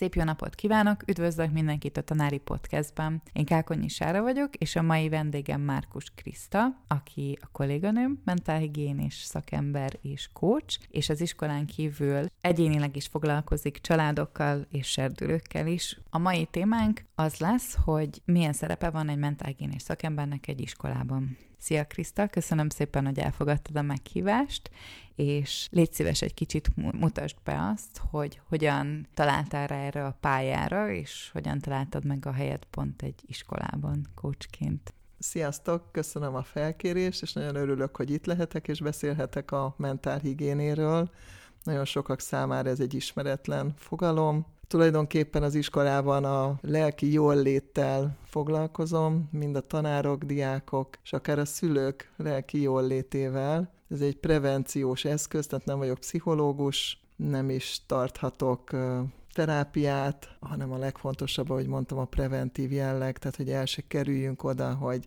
Szép jó napot kívánok, üdvözlök mindenkit a Tanári Podcastban. Én Kákonyi Sára vagyok, és a mai vendégem Márkus Kriszta, aki a kolléganőm, mentálhigiénés szakember és coach, és az iskolán kívül egyénileg is foglalkozik családokkal és serdülőkkel is. A mai témánk az lesz, hogy milyen szerepe van egy mentálhigiénés szakembernek egy iskolában. Szia Kriszta, köszönöm szépen, hogy elfogadtad a meghívást, és légy szíves egy kicsit mutasd be azt, hogy hogyan találtál rá erre a pályára, és hogyan találtad meg a helyet pont egy iskolában coachként. Sziasztok, köszönöm a felkérést, és nagyon örülök, hogy itt lehetek, és beszélhetek a mentálhigiénéről. Nagyon sokak számára ez egy ismeretlen fogalom, Tulajdonképpen az iskolában a lelki jól léttel foglalkozom, mind a tanárok, diákok, és akár a szülők lelki jól létével. Ez egy prevenciós eszköz, tehát nem vagyok pszichológus, nem is tarthatok terápiát, hanem a legfontosabb, ahogy mondtam, a preventív jelleg, tehát hogy el se kerüljünk oda, hogy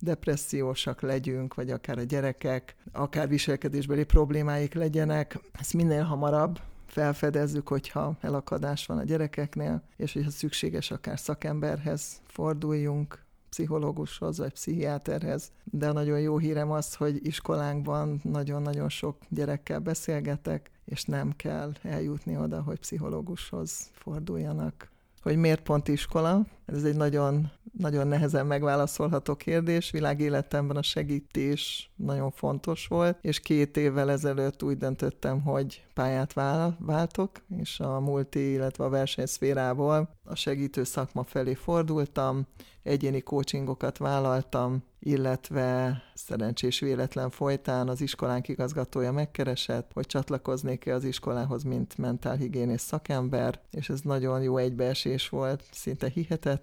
depressziósak legyünk, vagy akár a gyerekek, akár viselkedésbeli problémáik legyenek. Ezt minél hamarabb felfedezzük, hogyha elakadás van a gyerekeknél, és hogyha szükséges, akár szakemberhez forduljunk, pszichológushoz vagy pszichiáterhez. De nagyon jó hírem az, hogy iskolánkban nagyon-nagyon sok gyerekkel beszélgetek, és nem kell eljutni oda, hogy pszichológushoz forduljanak. Hogy miért pont iskola? Ez egy nagyon, nagyon nehezen megválaszolható kérdés. Világéletemben a segítés nagyon fontos volt, és két évvel ezelőtt úgy döntöttem, hogy pályát váltok, és a multi, illetve a versenyszférából a segítő szakma felé fordultam, egyéni coachingokat vállaltam, illetve szerencsés véletlen folytán az iskolánk igazgatója megkeresett, hogy csatlakoznék-e az iskolához, mint mentálhigiénész szakember, és ez nagyon jó egybeesés volt, szinte hihetetlen.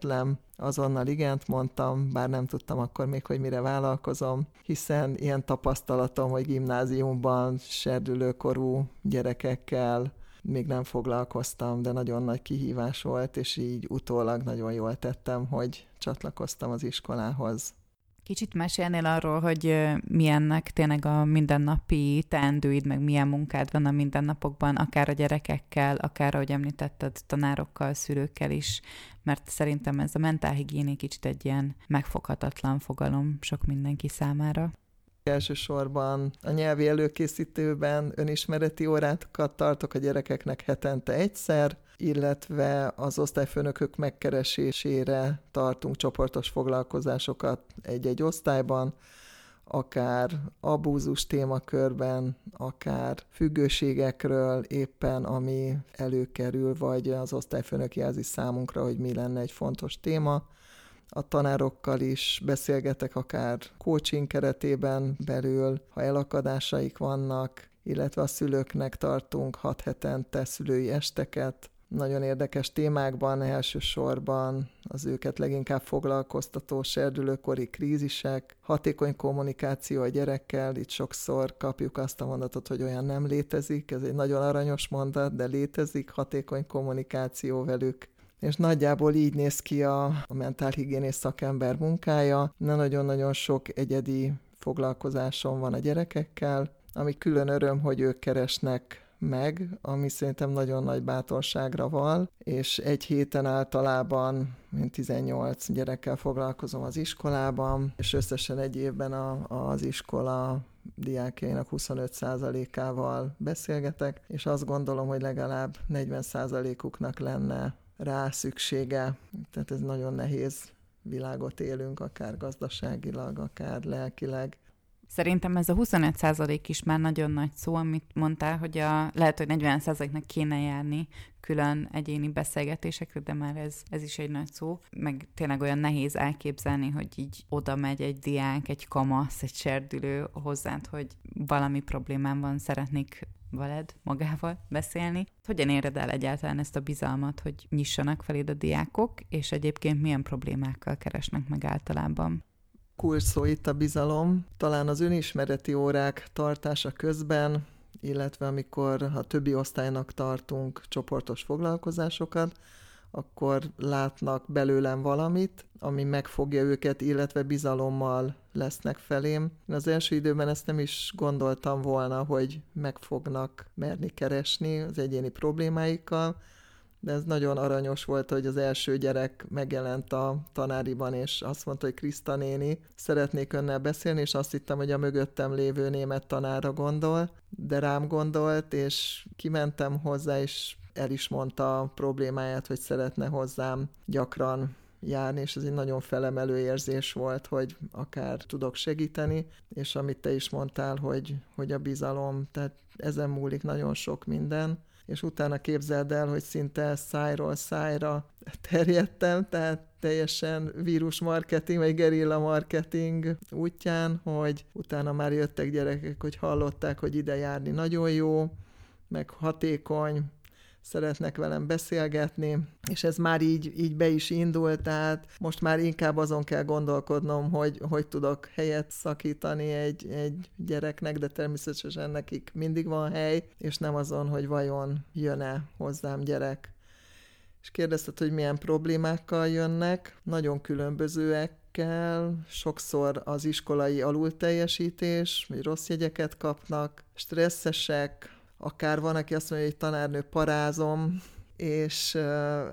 Azonnal igent mondtam, bár nem tudtam akkor még, hogy mire vállalkozom, hiszen ilyen tapasztalatom, hogy gimnáziumban serdülőkorú gyerekekkel még nem foglalkoztam, de nagyon nagy kihívás volt, és így utólag nagyon jól tettem, hogy csatlakoztam az iskolához. Kicsit mesélnél arról, hogy milyennek tényleg a mindennapi teendőid, meg milyen munkád van a mindennapokban, akár a gyerekekkel, akár, ahogy említetted, tanárokkal, szülőkkel is, mert szerintem ez a mentálhigiéné kicsit egy ilyen megfoghatatlan fogalom sok mindenki számára. Elsősorban a nyelvi előkészítőben önismereti órákat tartok a gyerekeknek hetente egyszer, illetve az osztályfőnökök megkeresésére tartunk csoportos foglalkozásokat egy-egy osztályban, akár abúzus témakörben, akár függőségekről éppen, ami előkerül, vagy az osztályfőnök jelzi számunkra, hogy mi lenne egy fontos téma. A tanárokkal is beszélgetek, akár coaching keretében belül, ha elakadásaik vannak, illetve a szülőknek tartunk hat hetente szülői esteket, nagyon érdekes témákban, elsősorban az őket leginkább foglalkoztató serdülőkori krízisek, hatékony kommunikáció a gyerekkel, itt sokszor kapjuk azt a mondatot, hogy olyan nem létezik, ez egy nagyon aranyos mondat, de létezik hatékony kommunikáció velük, és nagyjából így néz ki a, a mentálhigiénész szakember munkája. nagyon-nagyon sok egyedi foglalkozásom van a gyerekekkel, ami külön öröm, hogy ők keresnek meg, ami szerintem nagyon nagy bátorságra val, és egy héten általában mint 18 gyerekkel foglalkozom az iskolában, és összesen egy évben a, az iskola diákjainak 25%-ával beszélgetek, és azt gondolom, hogy legalább 40%-uknak lenne rá szüksége. Tehát ez nagyon nehéz világot élünk, akár gazdaságilag, akár lelkileg. Szerintem ez a 25% is már nagyon nagy szó, amit mondtál, hogy a, lehet, hogy 40%-nak kéne járni külön egyéni beszélgetésekre, de már ez, ez is egy nagy szó. Meg tényleg olyan nehéz elképzelni, hogy így oda megy egy diák, egy kamasz, egy serdülő hozzád, hogy valami problémám van, szeretnék veled, magával beszélni. Hogyan éred el egyáltalán ezt a bizalmat, hogy nyissanak feléd a diákok, és egyébként milyen problémákkal keresnek meg általában? Kulcs itt a bizalom. Talán az önismereti órák tartása közben, illetve amikor a többi osztálynak tartunk csoportos foglalkozásokat, akkor látnak belőlem valamit, ami megfogja őket, illetve bizalommal lesznek felém. Én az első időben ezt nem is gondoltam volna, hogy meg fognak merni keresni az egyéni problémáikkal, de ez nagyon aranyos volt, hogy az első gyerek megjelent a tanáriban, és azt mondta, hogy Kriszta néni, szeretnék önnel beszélni, és azt hittem, hogy a mögöttem lévő német tanára gondol, de rám gondolt, és kimentem hozzá, és el is mondta a problémáját, hogy szeretne hozzám gyakran járni, és ez egy nagyon felemelő érzés volt, hogy akár tudok segíteni, és amit te is mondtál, hogy, hogy a bizalom, tehát ezen múlik nagyon sok minden, és utána képzeld el, hogy szinte szájról szájra terjedtem, tehát teljesen vírus marketing, vagy gerilla marketing útján, hogy utána már jöttek gyerekek, hogy hallották, hogy ide járni nagyon jó, meg hatékony, szeretnek velem beszélgetni, és ez már így, így be is indult, tehát most már inkább azon kell gondolkodnom, hogy hogy tudok helyet szakítani egy, egy gyereknek, de természetesen nekik mindig van hely, és nem azon, hogy vajon jön-e hozzám gyerek. És kérdezted, hogy milyen problémákkal jönnek, nagyon különbözőek, kell, sokszor az iskolai alulteljesítés, vagy rossz jegyeket kapnak, stresszesek, akár van, aki azt mondja, hogy tanárnő parázom, és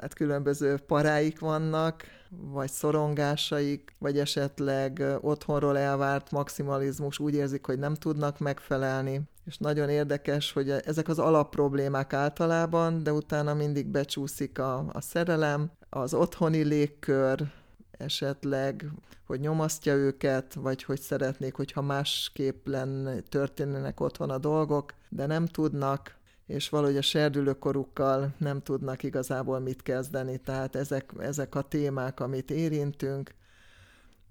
hát különböző paráik vannak, vagy szorongásaik, vagy esetleg otthonról elvárt maximalizmus úgy érzik, hogy nem tudnak megfelelni. És nagyon érdekes, hogy ezek az alapproblémák általában, de utána mindig becsúszik a, a szerelem, az otthoni légkör, esetleg, hogy nyomasztja őket, vagy hogy szeretnék, hogyha másképp lenne, történnek otthon a dolgok, de nem tudnak, és valahogy a serdülőkorukkal nem tudnak igazából mit kezdeni. Tehát ezek, ezek a témák, amit érintünk,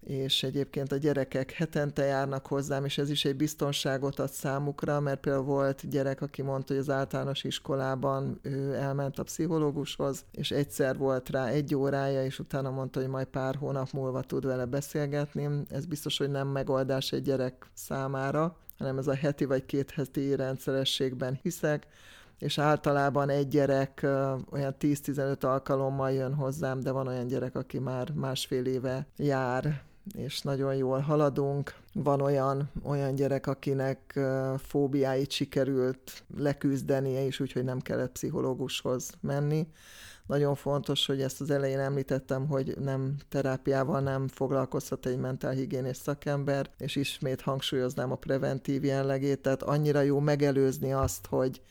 és egyébként a gyerekek hetente járnak hozzám, és ez is egy biztonságot ad számukra, mert például volt gyerek, aki mondta, hogy az általános iskolában ő elment a pszichológushoz, és egyszer volt rá egy órája, és utána mondta, hogy majd pár hónap múlva tud vele beszélgetni. Ez biztos, hogy nem megoldás egy gyerek számára, hanem ez a heti vagy két heti rendszerességben hiszek, és általában egy gyerek olyan 10-15 alkalommal jön hozzám, de van olyan gyerek, aki már másfél éve jár és nagyon jól haladunk. Van olyan, olyan gyerek, akinek fóbiáit sikerült leküzdenie, és úgyhogy nem kellett pszichológushoz menni. Nagyon fontos, hogy ezt az elején említettem, hogy nem terápiával nem foglalkozhat egy mentálhigiénés szakember, és ismét hangsúlyoznám a preventív jellegét, tehát annyira jó megelőzni azt, hogy,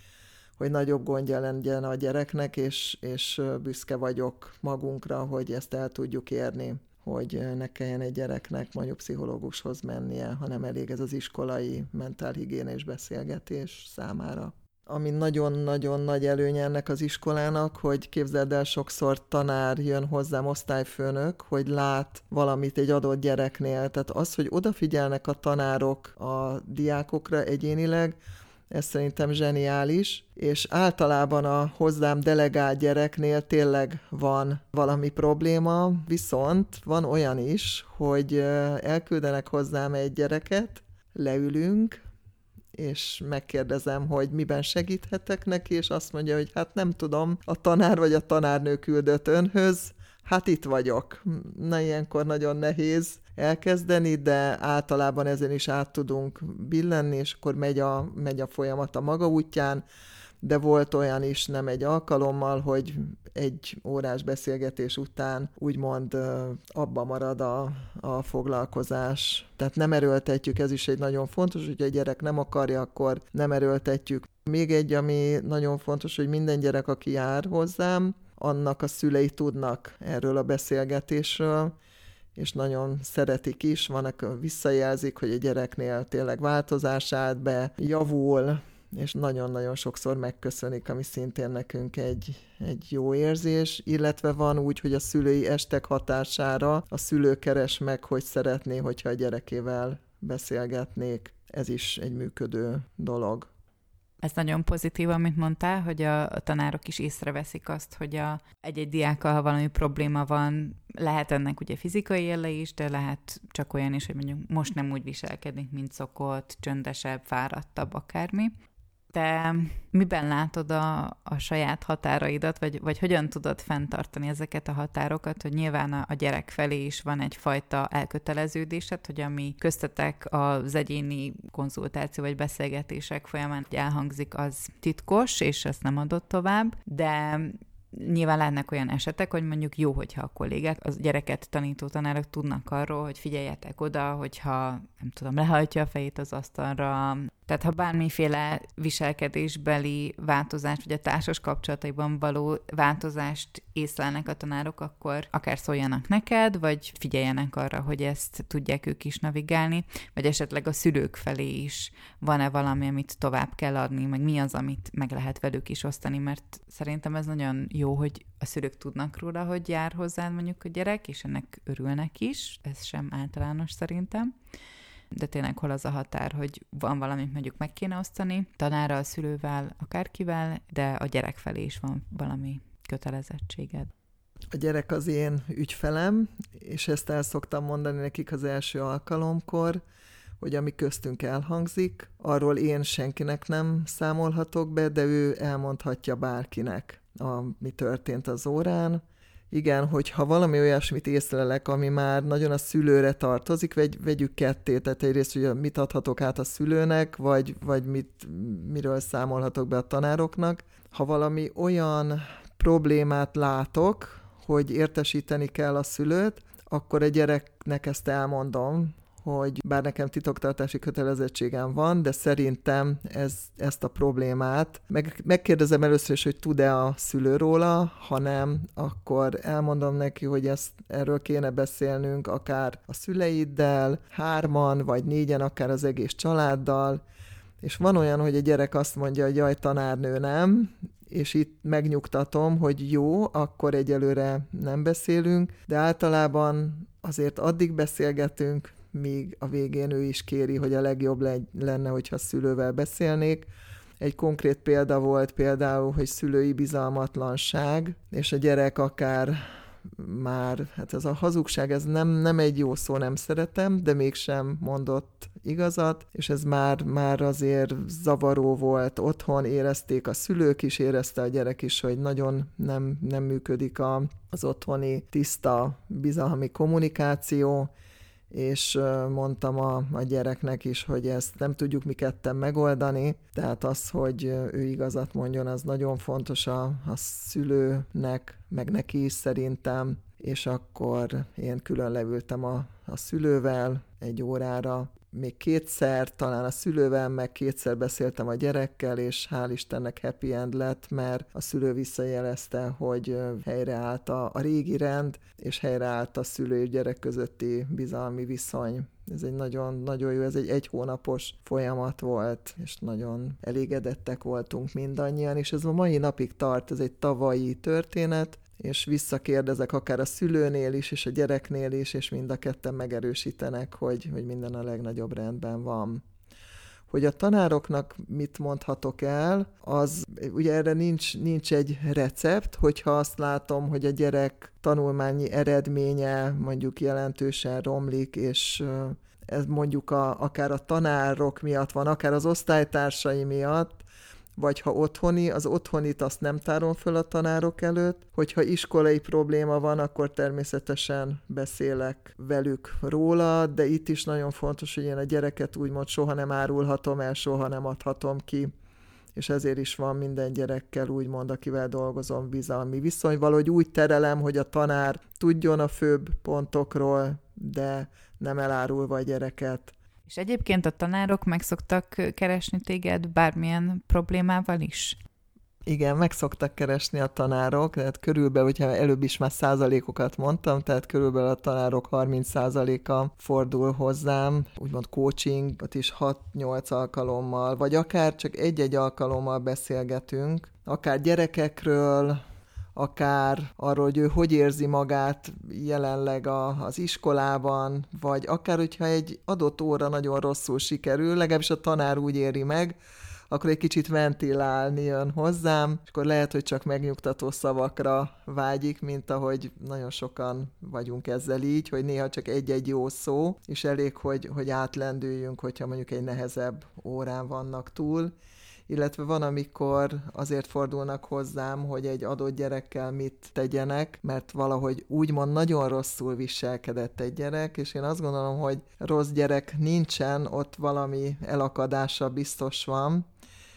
hogy nagyobb gondja legyen a gyereknek, és, és büszke vagyok magunkra, hogy ezt el tudjuk érni hogy ne kelljen egy gyereknek mondjuk pszichológushoz mennie, hanem elég ez az iskolai mentálhigiénés beszélgetés számára. Ami nagyon-nagyon nagy előnye ennek az iskolának, hogy képzeld el, sokszor tanár jön hozzám, osztályfőnök, hogy lát valamit egy adott gyereknél. Tehát az, hogy odafigyelnek a tanárok a diákokra egyénileg, ez szerintem zseniális, és általában a hozzám delegált gyereknél tényleg van valami probléma, viszont van olyan is, hogy elküldenek hozzám egy gyereket, leülünk, és megkérdezem, hogy miben segíthetek neki, és azt mondja, hogy hát nem tudom, a tanár vagy a tanárnő küldött önhöz, hát itt vagyok. Na, ilyenkor nagyon nehéz elkezdeni, de általában ezen is át tudunk billenni, és akkor megy a, megy a folyamat a maga útján, de volt olyan is nem egy alkalommal, hogy egy órás beszélgetés után úgymond abba marad a, a foglalkozás. Tehát nem erőltetjük, ez is egy nagyon fontos, hogy a gyerek nem akarja, akkor nem erőltetjük. Még egy, ami nagyon fontos, hogy minden gyerek, aki jár hozzám, annak a szülei tudnak erről a beszélgetésről, és nagyon szeretik is, vannak visszajelzik, hogy a gyereknél tényleg változás állt be, javul, és nagyon-nagyon sokszor megköszönik, ami szintén nekünk egy, egy jó érzés, illetve van úgy, hogy a szülői estek hatására a szülő keres meg, hogy szeretné, hogyha a gyerekével beszélgetnék. Ez is egy működő dolog. Ez nagyon pozitív, amit mondtál, hogy a, tanárok is észreveszik azt, hogy a, egy-egy diákkal, ha valami probléma van, lehet ennek ugye fizikai jele is, de lehet csak olyan is, hogy mondjuk most nem úgy viselkedik, mint szokott, csöndesebb, fáradtabb, akármi te miben látod a, a saját határaidat, vagy, vagy hogyan tudod fenntartani ezeket a határokat, hogy nyilván a, a gyerek felé is van egyfajta elköteleződésed, hogy ami köztetek az egyéni konzultáció vagy beszélgetések folyamán elhangzik, az titkos, és ezt nem adott tovább, de Nyilván lennek olyan esetek, hogy mondjuk jó, hogyha a kollégák, az gyereket tanító tanárok tudnak arról, hogy figyeljetek oda, hogyha nem tudom, lehajtja a fejét az asztalra, tehát ha bármiféle viselkedésbeli változást, vagy a társas kapcsolataiban való változást észlelnek a tanárok, akkor akár szóljanak neked, vagy figyeljenek arra, hogy ezt tudják ők is navigálni, vagy esetleg a szülők felé is van-e valami, amit tovább kell adni, meg mi az, amit meg lehet velük is osztani, mert szerintem ez nagyon jó, hogy a szülők tudnak róla, hogy jár hozzád mondjuk a gyerek, és ennek örülnek is, ez sem általános szerintem de tényleg hol az a határ, hogy van valamit mondjuk meg kéne osztani, tanárral, szülővel, akárkivel, de a gyerek felé is van valami kötelezettséged. A gyerek az én ügyfelem, és ezt el szoktam mondani nekik az első alkalomkor, hogy ami köztünk elhangzik, arról én senkinek nem számolhatok be, de ő elmondhatja bárkinek, ami történt az órán, igen, hogyha valami olyasmit észlelek, ami már nagyon a szülőre tartozik, vegy, vegyük ketté, tehát egyrészt, hogy mit adhatok át a szülőnek, vagy, vagy mit, miről számolhatok be a tanároknak. Ha valami olyan problémát látok, hogy értesíteni kell a szülőt, akkor a gyereknek ezt elmondom, hogy bár nekem titoktartási kötelezettségem van, de szerintem ez, ezt a problémát, meg, megkérdezem először is, hogy tud-e a szülő róla, ha nem, akkor elmondom neki, hogy ezt erről kéne beszélnünk akár a szüleiddel, hárman vagy négyen, akár az egész családdal, és van olyan, hogy a gyerek azt mondja, hogy jaj, tanárnő nem, és itt megnyugtatom, hogy jó, akkor egyelőre nem beszélünk, de általában azért addig beszélgetünk, míg a végén ő is kéri, hogy a legjobb lenne, hogyha szülővel beszélnék. Egy konkrét példa volt például, hogy szülői bizalmatlanság, és a gyerek akár már, hát ez a hazugság, ez nem, nem egy jó szó, nem szeretem, de mégsem mondott igazat, és ez már, már azért zavaró volt otthon, érezték a szülők is, érezte a gyerek is, hogy nagyon nem, nem működik a, az otthoni tiszta bizalmi kommunikáció, és mondtam a, a gyereknek is, hogy ezt nem tudjuk mi ketten megoldani, tehát az, hogy ő igazat mondjon, az nagyon fontos a, a szülőnek, meg neki is szerintem, és akkor én külön levültem a, a szülővel egy órára, még kétszer, talán a szülővel, meg kétszer beszéltem a gyerekkel, és hál' Istennek happy end lett, mert a szülő visszajelezte, hogy helyreállt a, a régi rend, és helyreállt a szülő és gyerek közötti bizalmi viszony. Ez egy nagyon, nagyon jó, ez egy egy hónapos folyamat volt, és nagyon elégedettek voltunk mindannyian, és ez a mai napig tart, ez egy tavalyi történet, és visszakérdezek akár a szülőnél is, és a gyereknél is, és mind a ketten megerősítenek, hogy, hogy minden a legnagyobb rendben van. Hogy a tanároknak mit mondhatok el, az ugye erre nincs, nincs egy recept, hogyha azt látom, hogy a gyerek tanulmányi eredménye mondjuk jelentősen romlik, és ez mondjuk a, akár a tanárok miatt van, akár az osztálytársai miatt, vagy ha otthoni, az otthonit azt nem tárom föl a tanárok előtt, hogyha iskolai probléma van, akkor természetesen beszélek velük róla, de itt is nagyon fontos, hogy én a gyereket úgymond soha nem árulhatom el, soha nem adhatom ki és ezért is van minden gyerekkel úgymond, akivel dolgozom bizalmi viszony. Valahogy úgy terelem, hogy a tanár tudjon a főbb pontokról, de nem elárulva a gyereket. És egyébként a tanárok meg szoktak keresni téged bármilyen problémával is? Igen, meg szoktak keresni a tanárok, tehát körülbelül, hogyha előbb is már százalékokat mondtam, tehát körülbelül a tanárok 30 százaléka fordul hozzám, úgymond coachingot is 6-8 alkalommal, vagy akár csak egy-egy alkalommal beszélgetünk, akár gyerekekről, akár arról, hogy ő hogy érzi magát jelenleg a, az iskolában, vagy akár, hogyha egy adott óra nagyon rosszul sikerül, legalábbis a tanár úgy éri meg, akkor egy kicsit ventilálni jön hozzám, és akkor lehet, hogy csak megnyugtató szavakra vágyik, mint ahogy nagyon sokan vagyunk ezzel így, hogy néha csak egy-egy jó szó, és elég, hogy, hogy átlendüljünk, hogyha mondjuk egy nehezebb órán vannak túl, illetve van, amikor azért fordulnak hozzám, hogy egy adott gyerekkel mit tegyenek, mert valahogy úgymond nagyon rosszul viselkedett egy gyerek, és én azt gondolom, hogy rossz gyerek nincsen, ott valami elakadása biztos van,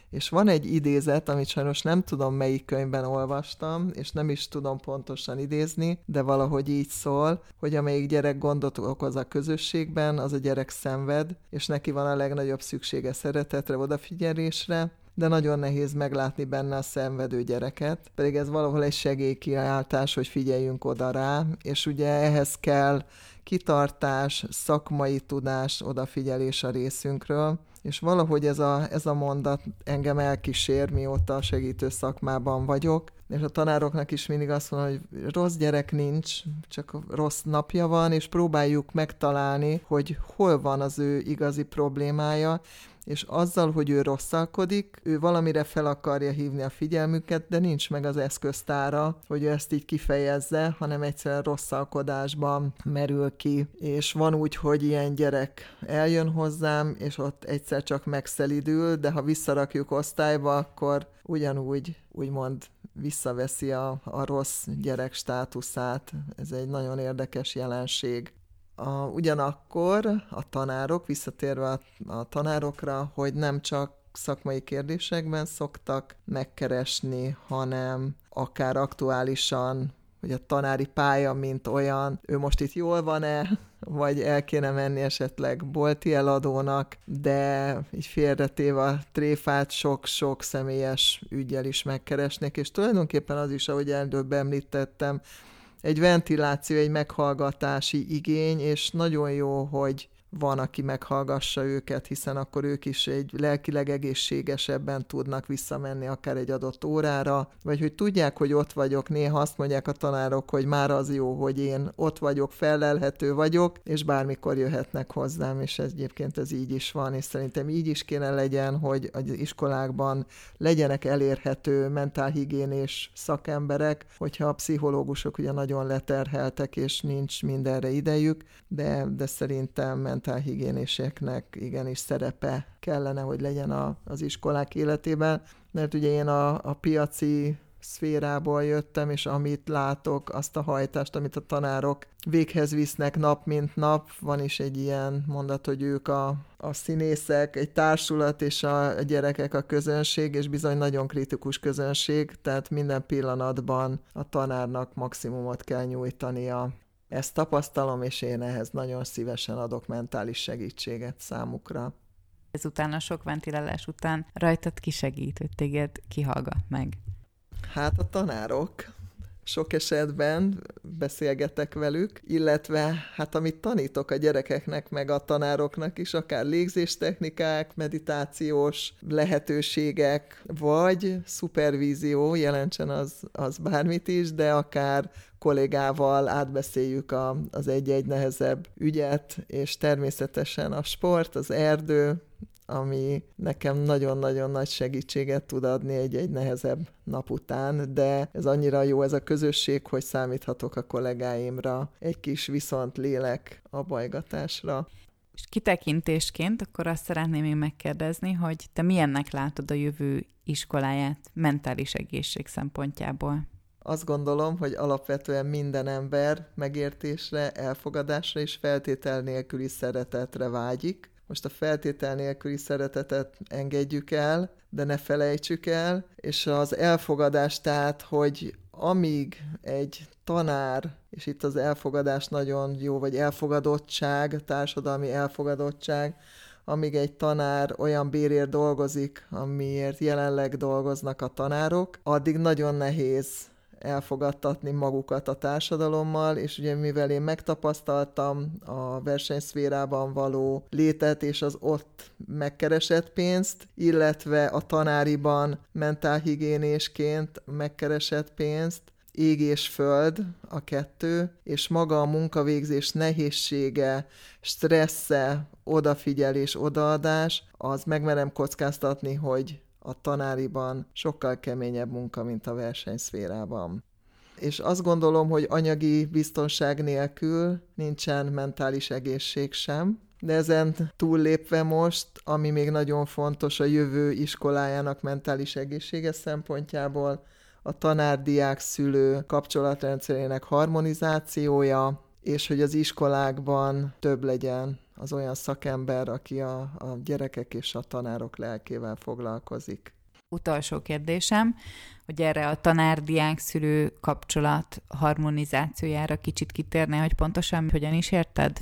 És van egy idézet, amit sajnos nem tudom melyik könyvben olvastam, és nem is tudom pontosan idézni, de valahogy így szól, hogy amelyik gyerek gondot okoz a közösségben, az a gyerek szenved, és neki van a legnagyobb szüksége szeretetre, odafigyelésre, de nagyon nehéz meglátni benne a szenvedő gyereket, pedig ez valahol egy segélykiáltás, hogy figyeljünk oda rá, és ugye ehhez kell kitartás, szakmai tudás, odafigyelés a részünkről, és valahogy ez a, ez a mondat engem elkísér, mióta a segítő szakmában vagyok, és a tanároknak is mindig azt mondom, hogy rossz gyerek nincs, csak rossz napja van, és próbáljuk megtalálni, hogy hol van az ő igazi problémája, és azzal, hogy ő rosszalkodik, ő valamire fel akarja hívni a figyelmüket, de nincs meg az eszköztára, hogy ő ezt így kifejezze, hanem egyszerűen rosszalkodásban merül ki. És van úgy, hogy ilyen gyerek eljön hozzám, és ott egyszer csak megszelidül, de ha visszarakjuk osztályba, akkor ugyanúgy, úgymond visszaveszi a, a rossz gyerek státuszát. Ez egy nagyon érdekes jelenség. A, ugyanakkor a tanárok, visszatérve a, a tanárokra, hogy nem csak szakmai kérdésekben szoktak megkeresni, hanem akár aktuálisan, hogy a tanári pálya, mint olyan, ő most itt jól van-e, vagy el kéne menni esetleg bolti eladónak, de így félretéve a tréfát sok-sok személyes ügyel is megkeresnek, és tulajdonképpen az is, ahogy előbb említettem, egy ventiláció, egy meghallgatási igény, és nagyon jó, hogy van, aki meghallgassa őket, hiszen akkor ők is egy lelkileg egészségesebben tudnak visszamenni akár egy adott órára, vagy hogy tudják, hogy ott vagyok, néha azt mondják a tanárok, hogy már az jó, hogy én ott vagyok, felelhető vagyok, és bármikor jöhetnek hozzám, és ez egyébként ez így is van, és szerintem így is kéne legyen, hogy az iskolákban legyenek elérhető mentálhigiénés szakemberek, hogyha a pszichológusok ugye nagyon leterheltek, és nincs mindenre idejük, de, de szerintem mentálhigiénéseknek igenis szerepe kellene, hogy legyen a, az iskolák életében, mert ugye én a, a piaci szférából jöttem, és amit látok, azt a hajtást, amit a tanárok véghez visznek nap mint nap, van is egy ilyen mondat, hogy ők a, a színészek, egy társulat, és a, gyerekek a közönség, és bizony nagyon kritikus közönség, tehát minden pillanatban a tanárnak maximumot kell nyújtania ezt tapasztalom, és én ehhez nagyon szívesen adok mentális segítséget számukra. Ezután a sok ventilálás után rajtad kisegít, hogy téged kihallgat meg? Hát a tanárok, sok esetben beszélgetek velük, illetve hát amit tanítok a gyerekeknek, meg a tanároknak is, akár légzéstechnikák, meditációs lehetőségek, vagy szupervízió, jelentsen az, az bármit is, de akár kollégával átbeszéljük a, az egy-egy nehezebb ügyet, és természetesen a sport, az erdő, ami nekem nagyon-nagyon nagy segítséget tud adni egy-egy nehezebb nap után, de ez annyira jó ez a közösség, hogy számíthatok a kollégáimra egy kis viszont lélek a bajgatásra. És kitekintésként akkor azt szeretném én megkérdezni, hogy te milyennek látod a jövő iskoláját mentális egészség szempontjából? Azt gondolom, hogy alapvetően minden ember megértésre, elfogadásra és feltétel nélküli szeretetre vágyik, most a feltétel nélküli szeretetet engedjük el, de ne felejtsük el, és az elfogadás tehát, hogy amíg egy tanár, és itt az elfogadás nagyon jó, vagy elfogadottság, társadalmi elfogadottság, amíg egy tanár olyan bérért dolgozik, amiért jelenleg dolgoznak a tanárok, addig nagyon nehéz elfogadtatni magukat a társadalommal, és ugye mivel én megtapasztaltam a versenyszférában való létet és az ott megkeresett pénzt, illetve a tanáriban mentálhigiénésként megkeresett pénzt, ég és föld a kettő, és maga a munkavégzés nehézsége, stressze, odafigyelés, odaadás, az megmerem kockáztatni, hogy a tanáriban sokkal keményebb munka, mint a versenyszférában. És azt gondolom, hogy anyagi biztonság nélkül nincsen mentális egészség sem, de ezen túllépve most, ami még nagyon fontos a jövő iskolájának mentális egészsége szempontjából, a tanár-diák-szülő kapcsolatrendszerének harmonizációja, és hogy az iskolákban több legyen az olyan szakember, aki a, a gyerekek és a tanárok lelkével foglalkozik. Utolsó kérdésem, hogy erre a tanár-diák-szülő kapcsolat harmonizációjára kicsit kitérne, hogy pontosan hogyan is érted?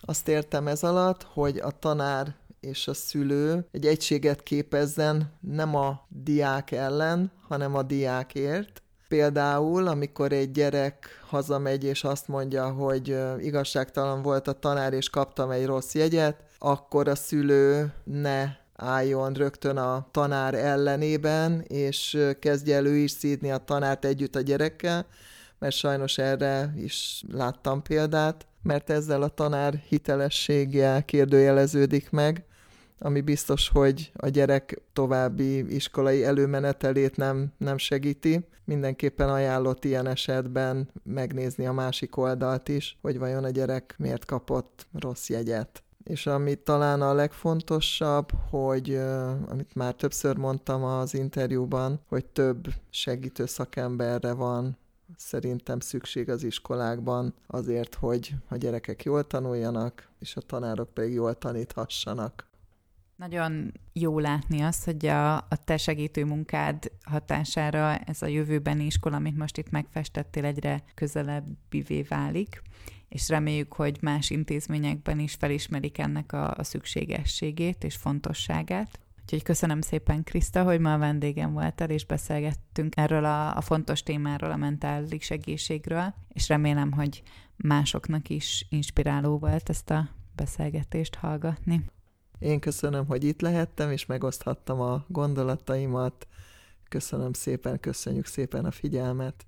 Azt értem ez alatt, hogy a tanár és a szülő egy egységet képezzen nem a diák ellen, hanem a diákért. Például, amikor egy gyerek hazamegy és azt mondja, hogy igazságtalan volt a tanár és kaptam egy rossz jegyet, akkor a szülő ne álljon rögtön a tanár ellenében, és kezdje elő is szídni a tanárt együtt a gyerekkel, mert sajnos erre is láttam példát, mert ezzel a tanár hitelessége kérdőjeleződik meg, ami biztos, hogy a gyerek további iskolai előmenetelét nem, nem segíti. Mindenképpen ajánlott ilyen esetben megnézni a másik oldalt is, hogy vajon a gyerek miért kapott rossz jegyet. És ami talán a legfontosabb, hogy amit már többször mondtam az interjúban, hogy több segítő szakemberre van szerintem szükség az iskolákban azért, hogy a gyerekek jól tanuljanak, és a tanárok pedig jól taníthassanak. Nagyon jó látni azt, hogy a, a te segítő munkád hatására ez a jövőbeni iskola, amit most itt megfestettél, egyre közelebbivé válik, és reméljük, hogy más intézményekben is felismerik ennek a, a szükségességét és fontosságát. Úgyhogy köszönöm szépen, Kriszta, hogy ma a vendégem voltál, és beszélgettünk erről a, a fontos témáról, a mentális egészségről, és remélem, hogy másoknak is inspiráló volt ezt a beszélgetést hallgatni. Én köszönöm, hogy itt lehettem, és megoszthattam a gondolataimat. Köszönöm szépen, köszönjük szépen a figyelmet.